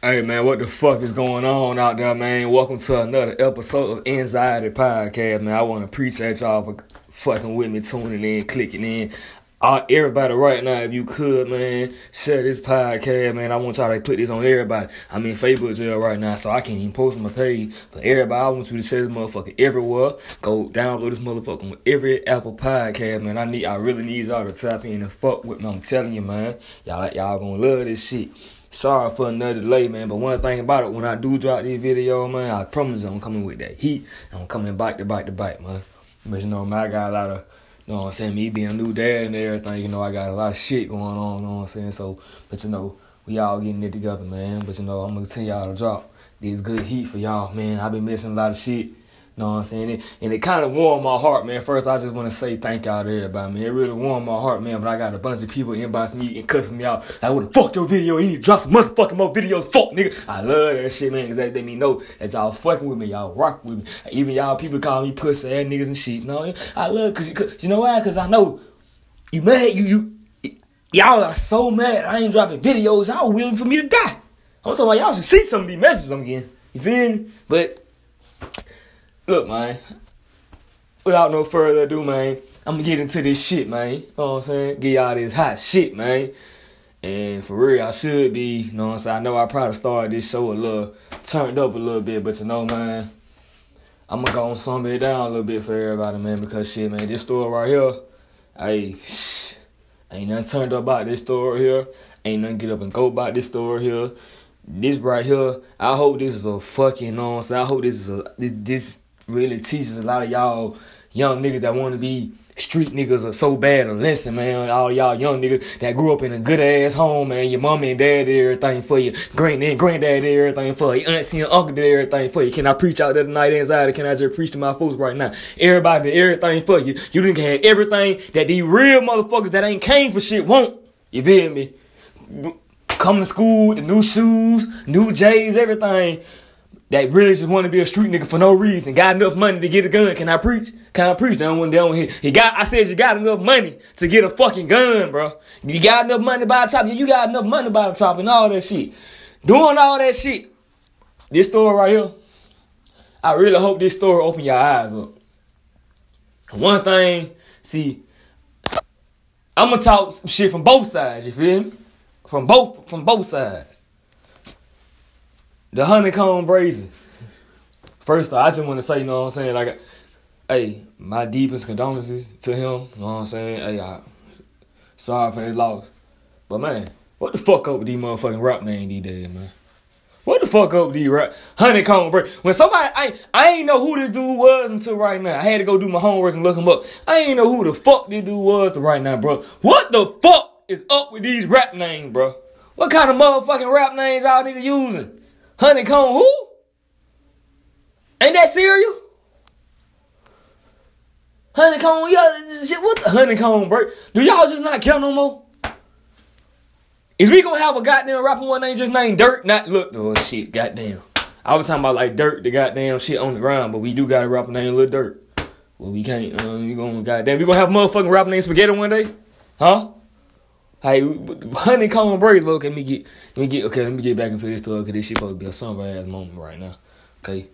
Hey man, what the fuck is going on out there, man? Welcome to another episode of Anxiety Podcast, man. I want to appreciate y'all for fucking with me, tuning in, clicking in. Uh, everybody right now, if you could, man, share this podcast, man. I want y'all to put this on everybody. I'm in Facebook jail right now, so I can't even post my page. But everybody, I want you to share this motherfucker everywhere. Go download this motherfucker on every Apple podcast, man. I need, I really need y'all to tap in and fuck with me. I'm telling you, man. Y'all, y'all gonna love this shit. Sorry for another delay, man. But one thing about it, when I do drop this video, man, I promise I'm coming with that heat. I'm coming back to back to back, man. But you know, man, I got a lot of, you know what I'm saying, me being a new dad and everything, you know, I got a lot of shit going on, you know what I'm saying? So, but you know, we all getting it together, man. But you know, I'm gonna tell y'all to drop this good heat for y'all, man. I've been missing a lot of shit know what I'm saying? And it, it kind of warmed my heart, man. First, I just want to say thank y'all to everybody, man. It really warmed my heart, man. But I got a bunch of people inboxing me and cussing me out. What the fuck your video? You need to drop some motherfucking more videos. Fuck, nigga. I love that shit, man, because that let me know that y'all fucking with me. Y'all rock with me. Even y'all people call me pussy ass niggas and shit. You know, I love because you, cause, you know why? Because I know you mad. You, you, y'all are so mad. I ain't dropping videos. Y'all willing for me to die. I'm talking about y'all should see some of these messages I'm getting. You feel me? But, look, man without no further ado, man, I'm gonna get into this shit, man. You know what I'm saying? Get y'all this hot shit, man. And for real, I should be, you know what I'm saying? I know I probably started this show a little turned up a little bit, but you know, man, I'm gonna go on some it down a little bit for everybody, man, because shit, man, this story right here, hey, shh, ain't nothing turned up about this story here. Ain't nothing get up and go about this story here. This right here, I hope this is a fucking, you know what I'm saying? I hope this is a, this, this really teaches a lot of y'all young niggas that want to be street niggas are so bad to listen, man. All y'all young niggas that grew up in a good ass home, man. Your mom and dad did everything for you. Grand and granddad everything for you. Auntie and uncle did everything for you. Can I preach out there tonight inside? Can I just preach to my folks right now? Everybody did everything for you. You didn't have everything that these real motherfuckers that ain't came for shit want. You feel me? Come to school, the new shoes, new J's, everything that really just want to be a street nigga for no reason. Got enough money to get a gun. Can I preach? Can I preach? They don't want, don't hear. He got, I said you got enough money to get a fucking gun, bro. You got enough money to buy a chop. You got enough money to buy a chop and all that shit. Doing all that shit. This story right here, I really hope this story open your eyes up. One thing, see, I'm gonna talk shit from both sides, you feel me? From both, from both sides. The Honeykomb Brazy. First I just want to say, you know what I'm saying? Like, hey, my deepest condolences to him. You know what I'm saying? Hey, I, sorry for his loss. But man, what the fuck up with these motherfucking rap names these days, man? What the fuck up with these rap Honeykomb Brazy? When somebody, I, I ain't know who this dude was until right now. I had to go do my homework and look him up. I ain't know who the fuck this dude was to right now, bro. What the fuck is up with these rap names, bro? What kind of motherfucking rap names y'all niggas using? Honeycomb who? Ain't that cereal? Honeycomb, y'all, shit, what the honeycomb, bro? Do y'all just not care no more? Is we gonna have a goddamn rapper one name just named Dirt? Not look, oh shit, goddamn. I was talking about like Dirt, the goddamn shit on the ground, but we do got a rapper named Lil Dirt. Well, we can't. Uh, we gonna goddamn. We gonna have motherfucking rapper named Spaghetti one day, huh? Hey, Honeykomb Brazy, but okay, let me get, let me get, okay, let me get back into this story, cause this shit supposed to be a sunrise moment right now. Okay,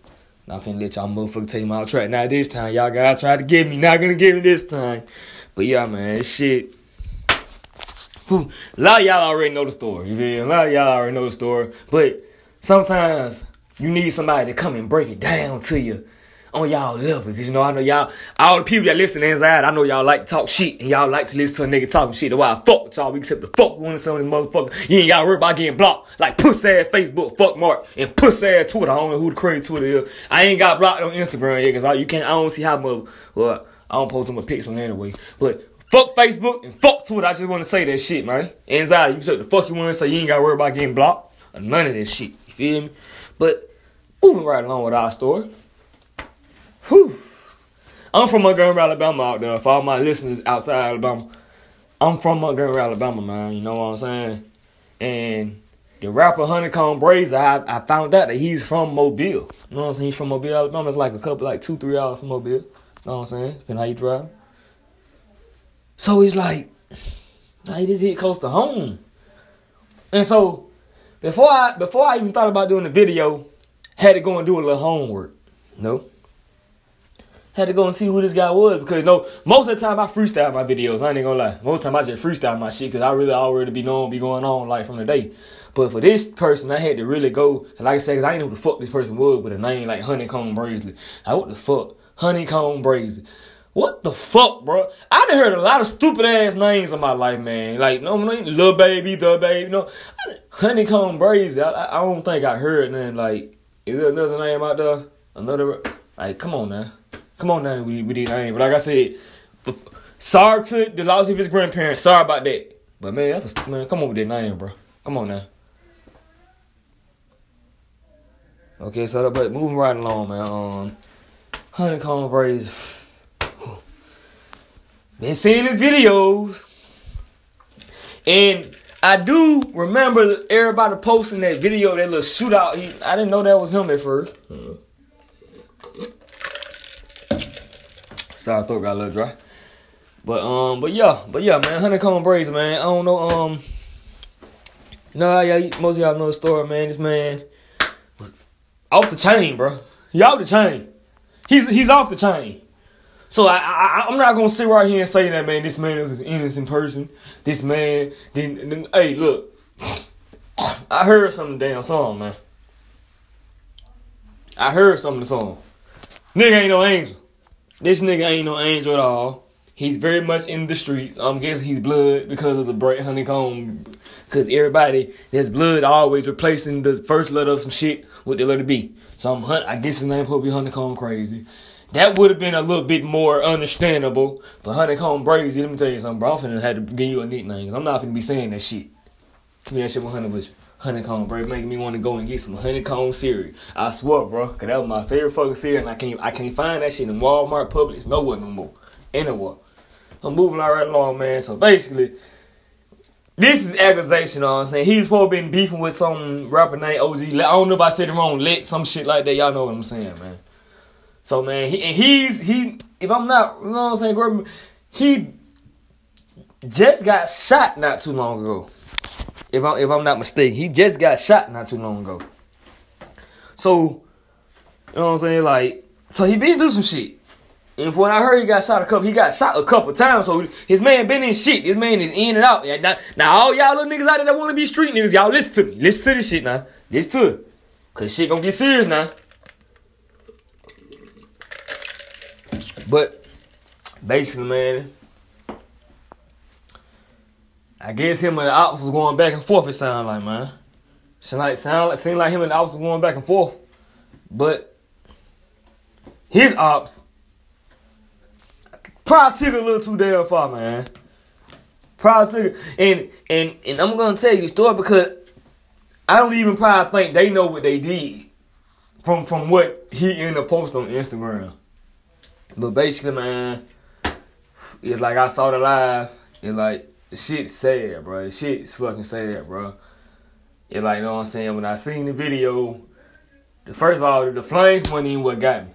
now I'm finna let y'all motherfucker take my track. Now this time, y'all gotta try to get me. Not gonna get me this time. But yeah, man, shit. Whew, a lot of y'all already know the story. You feel? A lot of y'all already know the story. But sometimes you need somebody to come and break it down to you on y'all level. Cause you know, I know y'all, all the people that listen to inside, I know y'all like to talk shit and y'all like to listen to a nigga talking shit. That's why I fuck with y'all. We accept the fuck with some of these motherfuckers. You ain't gotta worry about getting blocked. Like pussy ass Facebook, fuck Mark, and pussy ass Twitter. I don't know who the crazy Twitter is. I ain't got blocked on Instagram yet, cause I, you can't, I don't see how much, well, I don't post them pics on anyway. But fuck Facebook and fuck Twitter. I just want to say that shit, man. Anxiety, you say the fuck you want to say. You ain't gotta worry about getting blocked or none of this shit. You feel me? But moving right along with our story. Whew. I'm from Montgomery, Alabama out there. For all my listeners outside Alabama, I'm from Montgomery, Alabama, man. You know what I'm saying? And the rapper Honeykomb Brazy, I, I found out that he's from Mobile. You know what I'm saying? He's from Mobile, Alabama. It's like a couple, like two, three hours from Mobile. You know what I'm saying? Depending how you drive. So he's like, nah, he just hit close to home. And so before I before I even thought about doing the video, had to go and do a little homework. No. Had to go and see who this guy was because no, most of the time I freestyle my videos. I ain't gonna lie. Most of the time I just freestyle my shit because I really already be knowing be going on like from the day. But for this person, I had to really go. And like I said, cause I didn't know who the fuck this person was with a name like Honeykomb Brazy. Like what the fuck, Honeykomb Brazy. What the fuck, bro? I done heard a lot of stupid ass names in my life, man. Like, no, no, little baby, the baby, no, Honeykomb Brazy. I, I don't think I heard nothing like. Is there another name out there? Another, like, come on now, come on now, we we did name. But like I said, sorry to the loss of his grandparents. Sorry about that. But man, that's a man. Come on with that name, bro. Come on now. Okay, so but moving right along, man. Um, Honeykomb Brazy. Been seeing his videos. And I do remember everybody posting that video, that little shootout. He, I didn't know that was him at 1st Sorry, throat got a little dry. But um, but yeah, but yeah, man, Honeykomb Brazy, man. I don't know, um, know, yeah, most of y'all know the story, man. This man was off the chain, bro. He off the chain. He's he's off the chain. So I, I I'm not gonna sit right here and say that man, this man is an innocent person. This man didn't. Then, hey, look, I heard some damn song, man. I heard some of the song. Nigga ain't no angel. This nigga ain't no angel at all. He's very much in the street. I'm guessing he's blood because of the bright honeycomb. Because everybody that's blood always replacing the first letter of some shit with the letter B. So I'm hunt. I guess his name probably honeycomb crazy. That would have been a little bit more understandable. But Honeycomb crazy. let me tell you something, bro. I'm finna have to give you a nickname. I'm not finna be saying that shit. Give me that shit 100 with you. Honeykomb Brazy making me want to go and get some honeycomb cereal. I swear, bro, cause that was my favorite fucking cereal, and I can't, I can't find that shit in Walmart, Publix, nowhere no more, anywhere. I'm moving all right along, man. So basically, this is accusation, what I'm saying? He's probably been beefing with some rapper named OG. I don't know if I said it wrong, Lit, some shit like that. Y'all know what I'm saying, man. So man, he and he's he. If I'm not, you know what I'm saying, he just got shot not too long ago. If I'm if I'm not mistaken, he just got shot not too long ago. So, you know what I'm saying, like, so he been through some shit. And what I heard, he got shot a couple. He got shot a couple times. So his man been in shit. His man is in and out. Now, now all y'all little niggas out there that want to be street niggas, y'all listen to me. Listen to this shit now. Listen to it. Cause shit gonna get serious now. But basically, man, I guess him and the ops was going back and forth. It sounded like, man, seemed like sound like seemed like him and the ops was going back and forth. But his ops probably took a little too damn far, man. Probably took and and and I'm gonna tell you the story because I don't even probably think they know what they did from from what he ended up posting on Instagram. But basically, man, it's like I saw the live. It's like the shit's sad, bro. The shit's fucking sad, bro. It's like you know what I'm saying. When I seen the video, the first of all, the flames wasn't even what got me.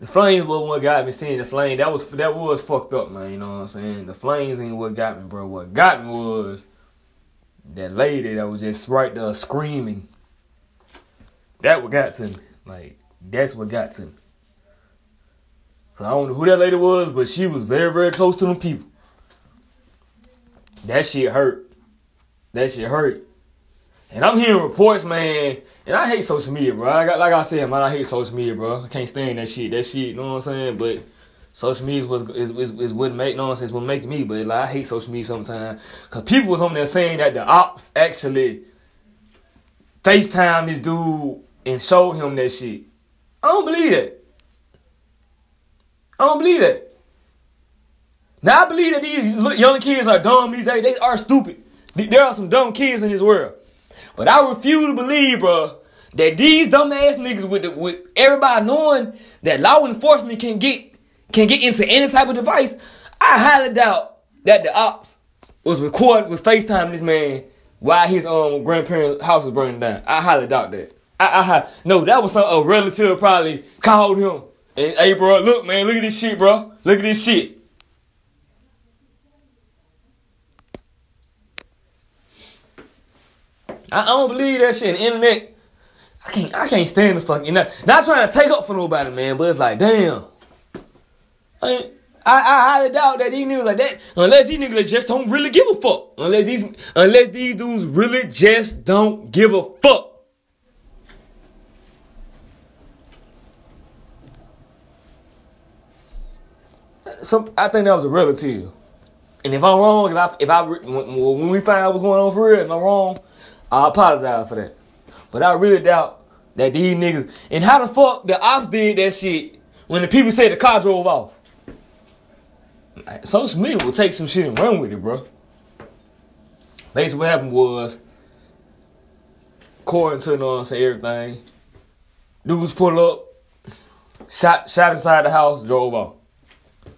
The flames wasn't what got me. Seeing the flame, that was that was fucked up, man. You know what I'm saying. The flames ain't what got me, bro. What got me was that lady that was just right there screaming. That what got to me. Like that's what got to me. I don't know who that lady was, but she was very, very close to them people. That shit hurt. That shit hurt. And I'm hearing reports, man, and I hate social media, bro. Like, like I said, man, I hate social media, bro. I can't stand that shit. That shit, you know what I'm saying? But social media was is, is, is what make nonsense, what make me. But like, I hate social media sometimes because people was on there saying that the ops actually FaceTime this dude and showed him that shit. I don't believe that. I don't believe that. Now I believe that these young kids are dumb these days. They are stupid. There are some dumb kids in this world. But I refuse to believe, bro, that these dumb ass niggas with the, with everybody knowing that law enforcement can get can get into any type of device. I highly doubt that the ops was recording was FaceTime this man while his um grandparents' house was burning down. I highly doubt that. I, I no, that was some a relative probably called him and hey, bro, look, man, look at this shit, bro. Look at this shit. I, don't believe that shit. The internet, I can't, I can't stand the fucking. Not, not trying to take up for nobody, man, but it's like, damn. I, I, I highly doubt that these niggas like that, unless these niggas just don't really give a fuck. Unless these, unless these dudes really just don't give a fuck. Some, I think that was a relative. And if I'm wrong, if I, if I, when we find out what's going on for real, if I'm wrong, I apologize for that. But I really doubt that these niggas. And how the fuck the ops did that shit when the people said the car drove off? social media will take some shit and run with it, bro. Basically, what happened was, according to you know everything, dudes pull up, shot shot inside the house, drove off. You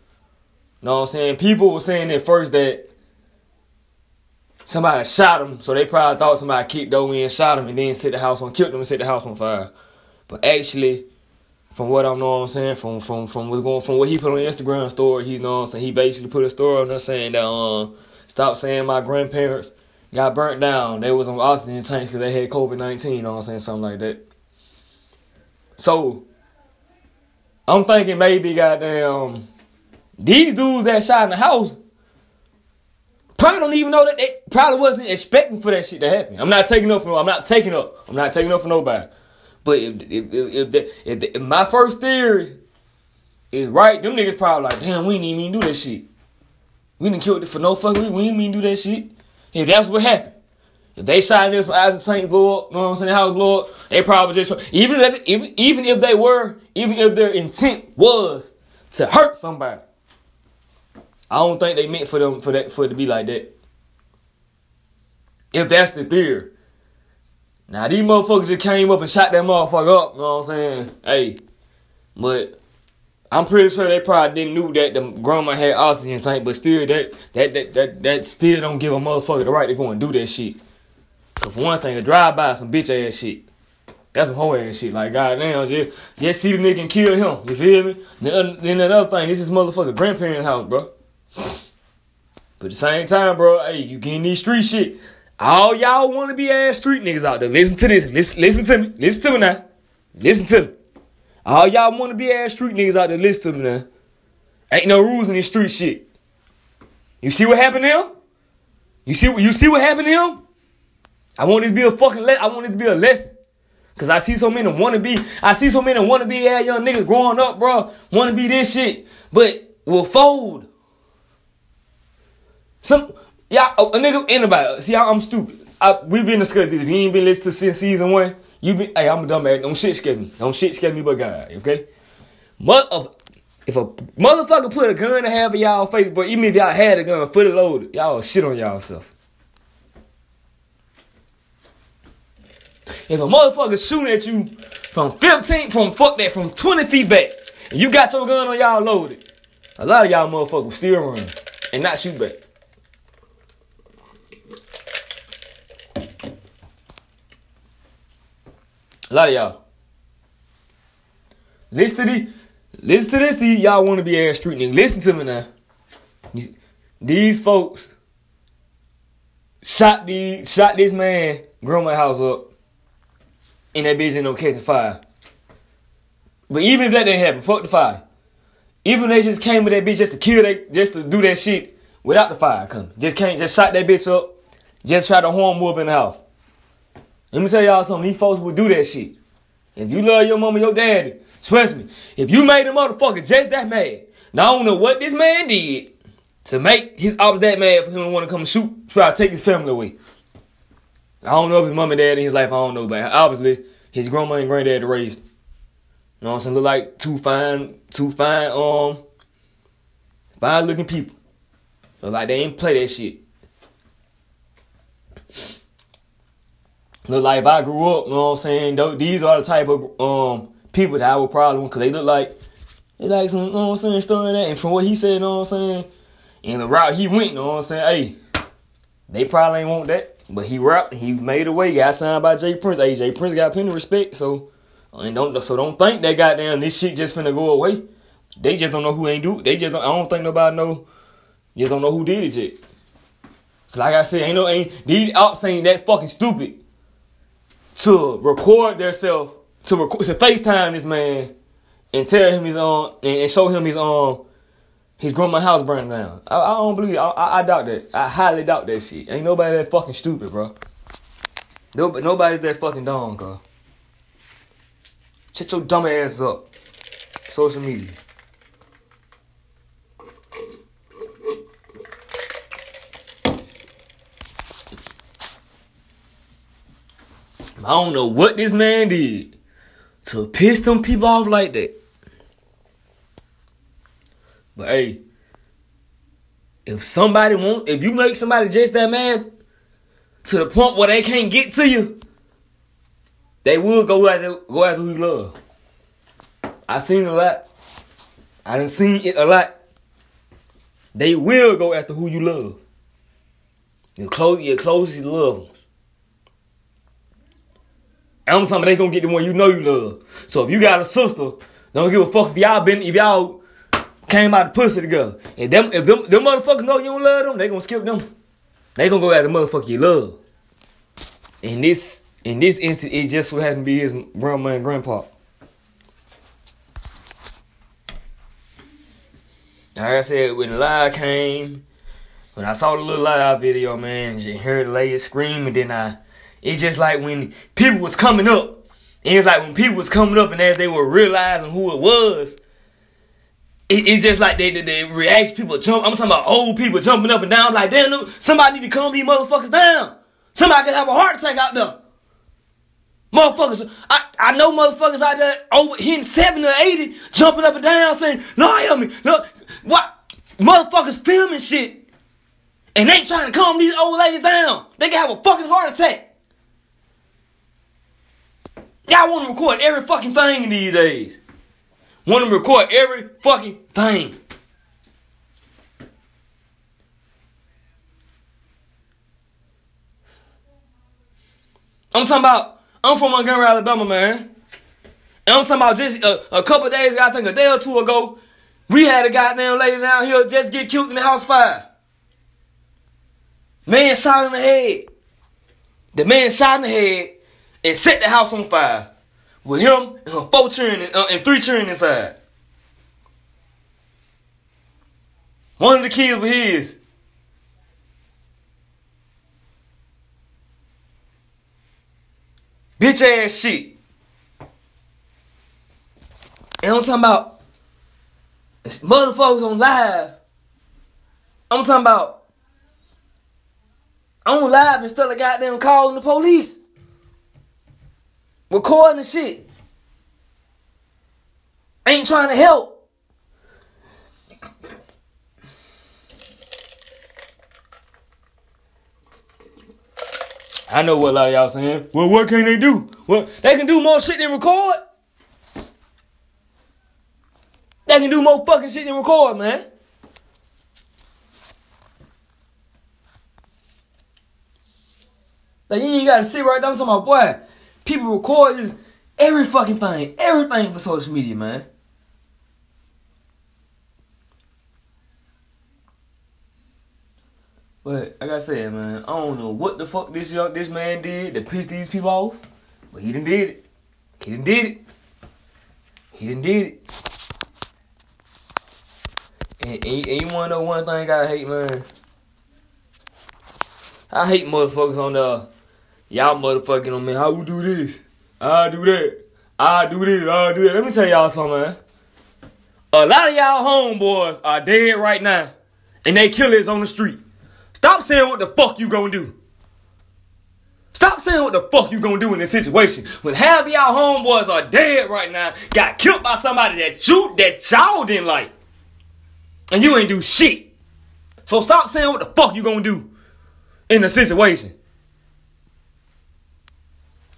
know what I'm saying? People were saying at first that somebody shot him, so they probably thought somebody kicked over and shot him and then set the house on, killed him and set the house on fire. But actually, from what I know what I'm saying, from from from what's going from what he put on Instagram story, he know what I'm saying, he basically put a story on there saying that um stop saying my grandparents got burnt down. They was on oxygen tanks because they had COVID nineteen, you know what I'm saying, something like that. So I'm thinking maybe goddamn these dudes that shot in the house probably don't even know that they probably wasn't expecting for that shit to happen. I'm not taking up for I'm not taking up. I'm not taking up for nobody. But if if if, if, if, if my first theory is right, them niggas probably like, damn, we didn't even do that shit. We didn't kill it for no fucking reason. We didn't even do that shit. If that's what happened. If they shot this out of St. Lord, you know what I'm saying, house Lord, they probably just even if even if they were, even if their intent was to hurt somebody. I don't think they meant for them for that for it to be like that. If that's the theory. Now these motherfuckers just came up and shot that motherfucker up, you know what I'm saying? Hey. But I'm pretty sure they probably didn't knew that the grandma had oxygen tank, but still that that that that, that still don't give a motherfucker the right to go and do that shit. Cause for one thing, a drive by some bitch ass shit. That's some hoe ass shit. Like goddamn, just just see the nigga and kill him. You feel me? Then, then another thing, this is motherfucker grandparents' house, bro. But at the same time, bro, hey, you getting these street shit. All y'all want to be ass street niggas out there. Listen to this. Listen, listen to me. Listen to me now. Listen to me. All y'all want to be ass street niggas out there. Listen to me now. Ain't no rules in this street shit. You see what happened to him? You see you see what happened to him? I want it to be a fucking le- I want it to be a lesson. Cause I see so many wanna be, I see so many wanna be ass young niggas growing up, bro. Wanna be this shit, but will fold. Some yeah, a nigga anybody. See, I, am stupid. I, we been discussing this. If you ain't been listening since season one, you been. Hey, I'm a dumb ass. Don't shit scare me. Don't shit scare me, but God, okay. Mother if a motherfucker put a gun in half of y'all face, but even if y'all had a gun fully loaded, y'all shit on y'all self. If a motherfucker shooting at you from 15, from fuck that, from 20 feet back, and you got your gun on y'all loaded, a lot of y'all motherfuckers still run and not shoot back. A lot of y'all. Listen to these. Listen to this, these y'all want to be ass street niggas. Listen to me now. These folks shot the shot this man grandma house up, and that bitch ended up catching fire. But even if that didn't happen, fuck the fire. Even if they just came with that bitch just to kill that, just to do that shit without the fire coming. Just came, just shot that bitch up, just try to horn move in the house. Let me tell y'all something. These folks would do that shit. If you love your mama, your daddy, trust me. If you made a motherfucker just that mad, now I don't know what this man did to make his ops that mad for him to want to come shoot, try to take his family away. I don't know if his mom and dad in his life, I don't know, but obviously his grandma and granddad raised. You know what I'm saying? Look like two fine, two fine, um, fine looking people. Look like they ain't play that shit. Look like if I grew up, you know what I'm saying? These are the type of um people that I would probably because they look like they like some, you know what I'm saying, story that. And from what he said, you know what I'm saying, and the route he went, you know what I'm saying, hey, they probably ain't want that. But he rapped, he made a way, got signed by J. Prince. Hey, J. Prince got plenty of respect, so and don't so don't think that goddamn this shit just finna go away. They just don't know who ain't do. They just don't, I don't think nobody know. Just don't know who did it yet. Like I said, ain't no ain't these ops ain't that fucking stupid to record themselves to record to FaceTime this man and tell him he's on and, and show him his um his grandma house burning down. I, I don't believe. I, I, I doubt that. I highly doubt that shit. Ain't nobody that fucking stupid, bro. Nobody, nobody's that fucking dumb, girl. Shut your dumb ass up. Social media. I don't know what this man did to piss them people off like that. But hey, if somebody want, if you make somebody just that mad to the point where they can't get to you, they will go after go after who you love. I seen a lot. I done seen it a lot. They will go after who you love. Your close, your closest love. ones. I'm talking they gonna get the one you know you love. So if you got a sister, don't give a fuck if y'all been if y'all came out of pussy together. And them if them them motherfuckers know you don't love them, they gonna skip them. They gonna go at the motherfucker you love. In this in this instance, it just so happened to be his grandma and grandpa. Like I said, when the live came, when I saw the little live video, man, and heard the lady scream, and then I it's just like when people was coming up. And It's like when people was coming up and as they were realizing who it was, it, it's just like they, they, they reaction people jump. I'm talking about old people jumping up and down like, damn, somebody need to calm these motherfuckers down. Somebody could have a heart attack out there. Motherfuckers, I, I know motherfuckers out there over hitting 70 or 80, jumping up and down saying, no, help me. No, what? Motherfuckers filming shit. And they trying to calm these old ladies down. They can have a fucking heart attack. Y'all want to record every fucking thing in these days. Want to record every fucking thing. I'm talking about, I'm from Montgomery, Alabama, man. And I'm talking about just a, a couple days ago, I think a day or two ago, we had a goddamn lady down here just get killed in the house fire. Man shot in the head. The man shot in the head and set the house on fire with him and her four children uh, and three children inside. One of the kids was his. Bitch ass shit. And I'm talking about motherfuckers on live. I'm talking about I'm on live instead of goddamn calling the police recording the shit. Ain't trying to help. I know what a lot of y'all saying. Well, what can they do? Well, they can do more shit than record. They can do more fucking shit than record, man. Like you ain't gotta sit right down to my boy. People record every fucking thing, everything for social media, man. But like I said, man, I don't know what the fuck this young this man did to piss these people off, but he done did it. He done did it. He done did it. And, and, and you wanna know one thing I hate, man? I hate motherfuckers on the Y'all motherfucking on me. How we do this? I do that. I do this. I do that. Let me tell y'all something, man. A lot of y'all homeboys are dead right now, and they killers on the street. Stop saying what the fuck you gonna do. Stop saying what the fuck you gonna do in this situation. When half of y'all homeboys are dead right now, got killed by somebody that you that y'all didn't like, and you ain't do shit. So stop saying what the fuck you gonna do in the situation.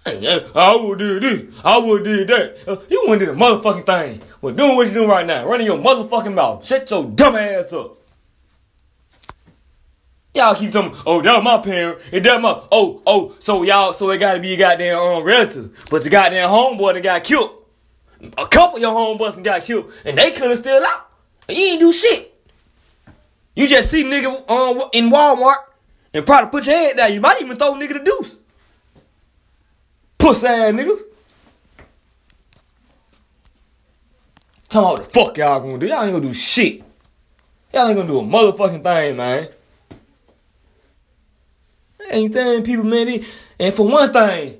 I would do this. I would do that. Uh, you wouldn't do the motherfucking thing. Well, doing what you're doing right now. Running your motherfucking mouth. Shut your dumb ass up. Y'all keep telling me, oh, that my parent, and that my, oh, oh, so y'all, so it gotta be a goddamn um, relative. But the goddamn homeboy that got killed. A couple of your homeboys got killed, and they couldn't still out. And you ain't do shit. You just see nigga um, in Walmart and probably put your head down. You might even throw nigga the deuce. Puss ass niggas. Talking about what the fuck y'all gonna do. Y'all ain't gonna do shit. Y'all ain't gonna do a motherfucking thing, man. Anything, people, man. And for one thing,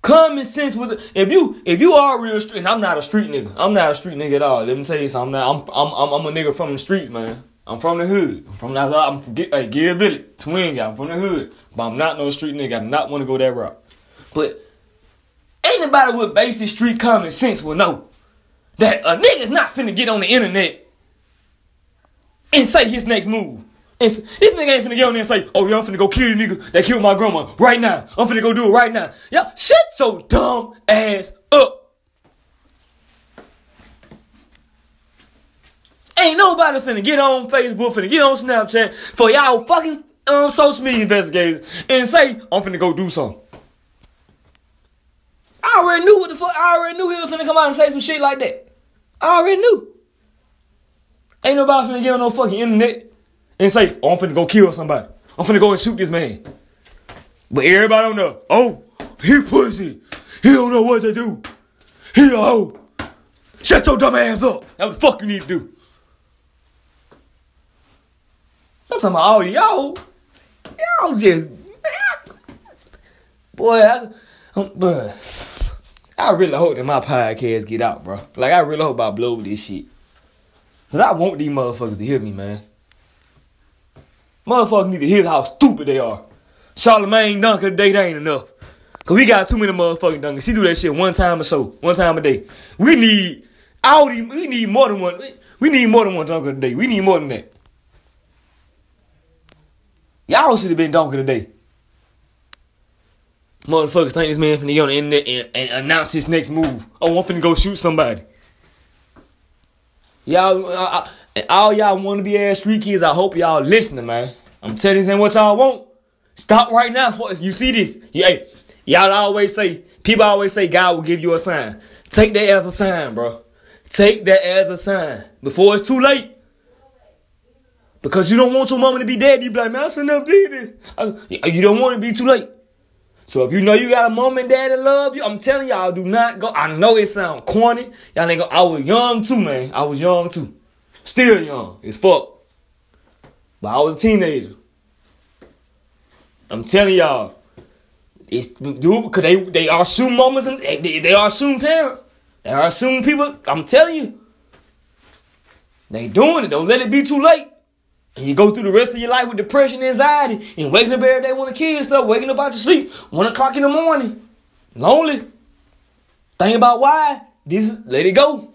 common sense with if you if you are real street, I'm not a street nigga. I'm not a street nigga at all. Let me tell you something. I'm I'm I'm, I'm a nigga from the streets, man. I'm from the hood. I'm from that. I'm from hey, Give Village, Twin. I'm from the hood, but I'm not no street nigga. I do not want to go that route. But anybody with basic street common sense will know that a nigga's not finna get on the internet and say his next move. And this nigga ain't finna get on there and say, oh, yeah, I'm finna go kill the nigga that killed my grandma right now. I'm finna go do it right now. Y'all, shut your dumb ass up. Ain't nobody finna get on Facebook, finna get on Snapchat for y'all fucking um, social media investigators and say, I'm finna go do something. I already knew what the fuck, I already knew he was finna come out and say some shit like that. I already knew. Ain't nobody finna get on no fucking internet and say, oh, I'm finna go kill somebody. I'm finna go and shoot this man. But everybody don't know. Oh, he pussy. He don't know what to do. He a hoe. Shut your dumb ass up. That's what the fuck you need to do. I'm talking about, all y'all, y'all just, boy, I, um, bro, I really hope that my podcast get out, bro. Like, I really hope I blow this shit. Cause I want these motherfuckers to hear me, man. Motherfuckers need to hear how stupid they are. Charlamagne Donkey today, that ain't enough. Cause we got too many motherfucking dunkers. He do that shit one time or so, one time a day. We need all these, we need more than one. We need more than one donkey today. We need more than that. Y'all should have been dunking today. Motherfuckers think this man finna get on the internet and, and announce his next move. Oh, I'm finna go shoot somebody. Y'all, uh, all y'all want to be ass street kids, I hope y'all listening, man. I'm telling you what y'all want. Stop right now. For you see this? Yeah, hey, y'all always say, people always say God will give you a sign. Take that as a sign, bro. Take that as a sign before it's too late. Because you don't want your mama to be dead. You be like, man, I shouldn't have did this. You don't want to be too late. So if you know you got a mom and dad that love you, I'm telling y'all, do not go. I know it sound corny. Y'all ain't go. I was young too, man. I was young too. Still young as fuck. But I was a teenager. I'm telling y'all, it's dude because they they are shooting mamas and they, they are parents. They are people. I'm telling you, they doing it. Don't let it be too late. And you go through the rest of your life with depression, anxiety, and waking up every day want to kill stuff, waking up out your sleep, one o'clock in the morning, lonely. Think about why. This is let it go.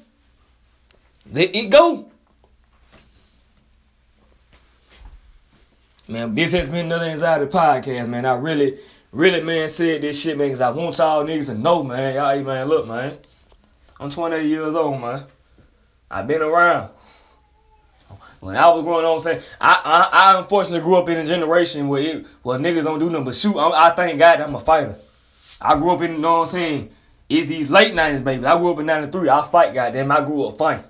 Let it go. Man, this has been another anxiety podcast, man. I really, really, man, said this shit, man, because I want y'all niggas to know, man. Y'all, man, look, man. I'm 28 years old, man. I've been around. When I was growing up, I'm saying I, I, I unfortunately grew up in a generation where it, where niggas don't do nothing but shoot. I, I thank God I'm a fighter. I grew up in, you know what I'm saying? It's these late 90s, baby. I grew up in 93. I fight, goddamn. I grew up fighting.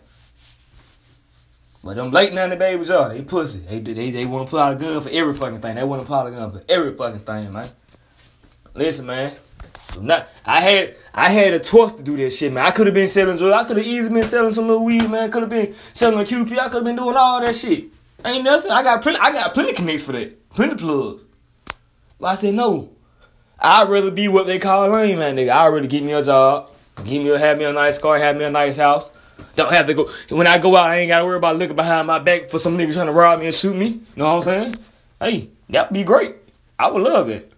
But them late 90 babies are, they pussy. They, they, they want to put out a gun for every fucking thing. They want to put out a gun for every fucking thing, man. Listen, man. Not, I had I had a choice to do that shit, man. I could have been selling drugs. I could have easily been selling some little weed, man. Could have been selling a QP. I could have been doing all that shit. Ain't nothing. I got plenty. I got plenty connects for that. Plenty plugs. But I said no. I'd rather be what they call lame, man, nigga. I'd rather get me a job, give me a have me a nice car, have me a nice house. Don't have to go when I go out. I ain't gotta worry about looking behind my back for some niggas trying to rob me and shoot me. You know what I'm saying? Hey, that'd be great. I would love it.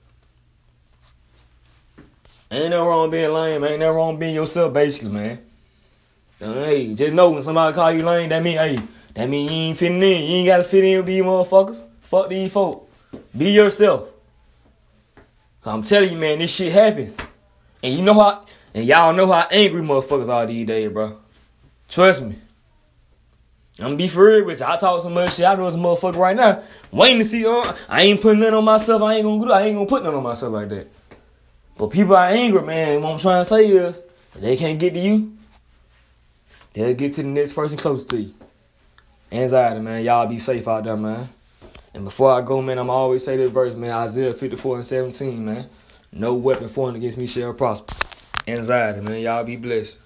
Ain't no wrong being lame, ain't no wrong being yourself, basically, man. Hey, just know when somebody call you lame, that mean, hey, that mean you ain't fitting in. You ain't gotta fit in with these motherfuckers. Fuck these folk. Be yourself. I'm telling you, man, this shit happens. And you know how, and y'all know how angry motherfuckers are these days, bro. Trust me. I'm be for real with you. I talk so much shit. I know it's a motherfucker right now waiting to see. Uh, I ain't putting nothing on myself. I ain't gonna do. I ain't gonna put nothing on myself like that. But people are angry, man. What I'm trying to say is, if they can't get to you, they'll get to the next person close to you. Anxiety, man. Y'all be safe out there, man. And before I go, man, I'm always say this verse, man. Isaiah 54 and 17, man. No weapon formed against me shall prosper. Anxiety, man. Y'all be blessed.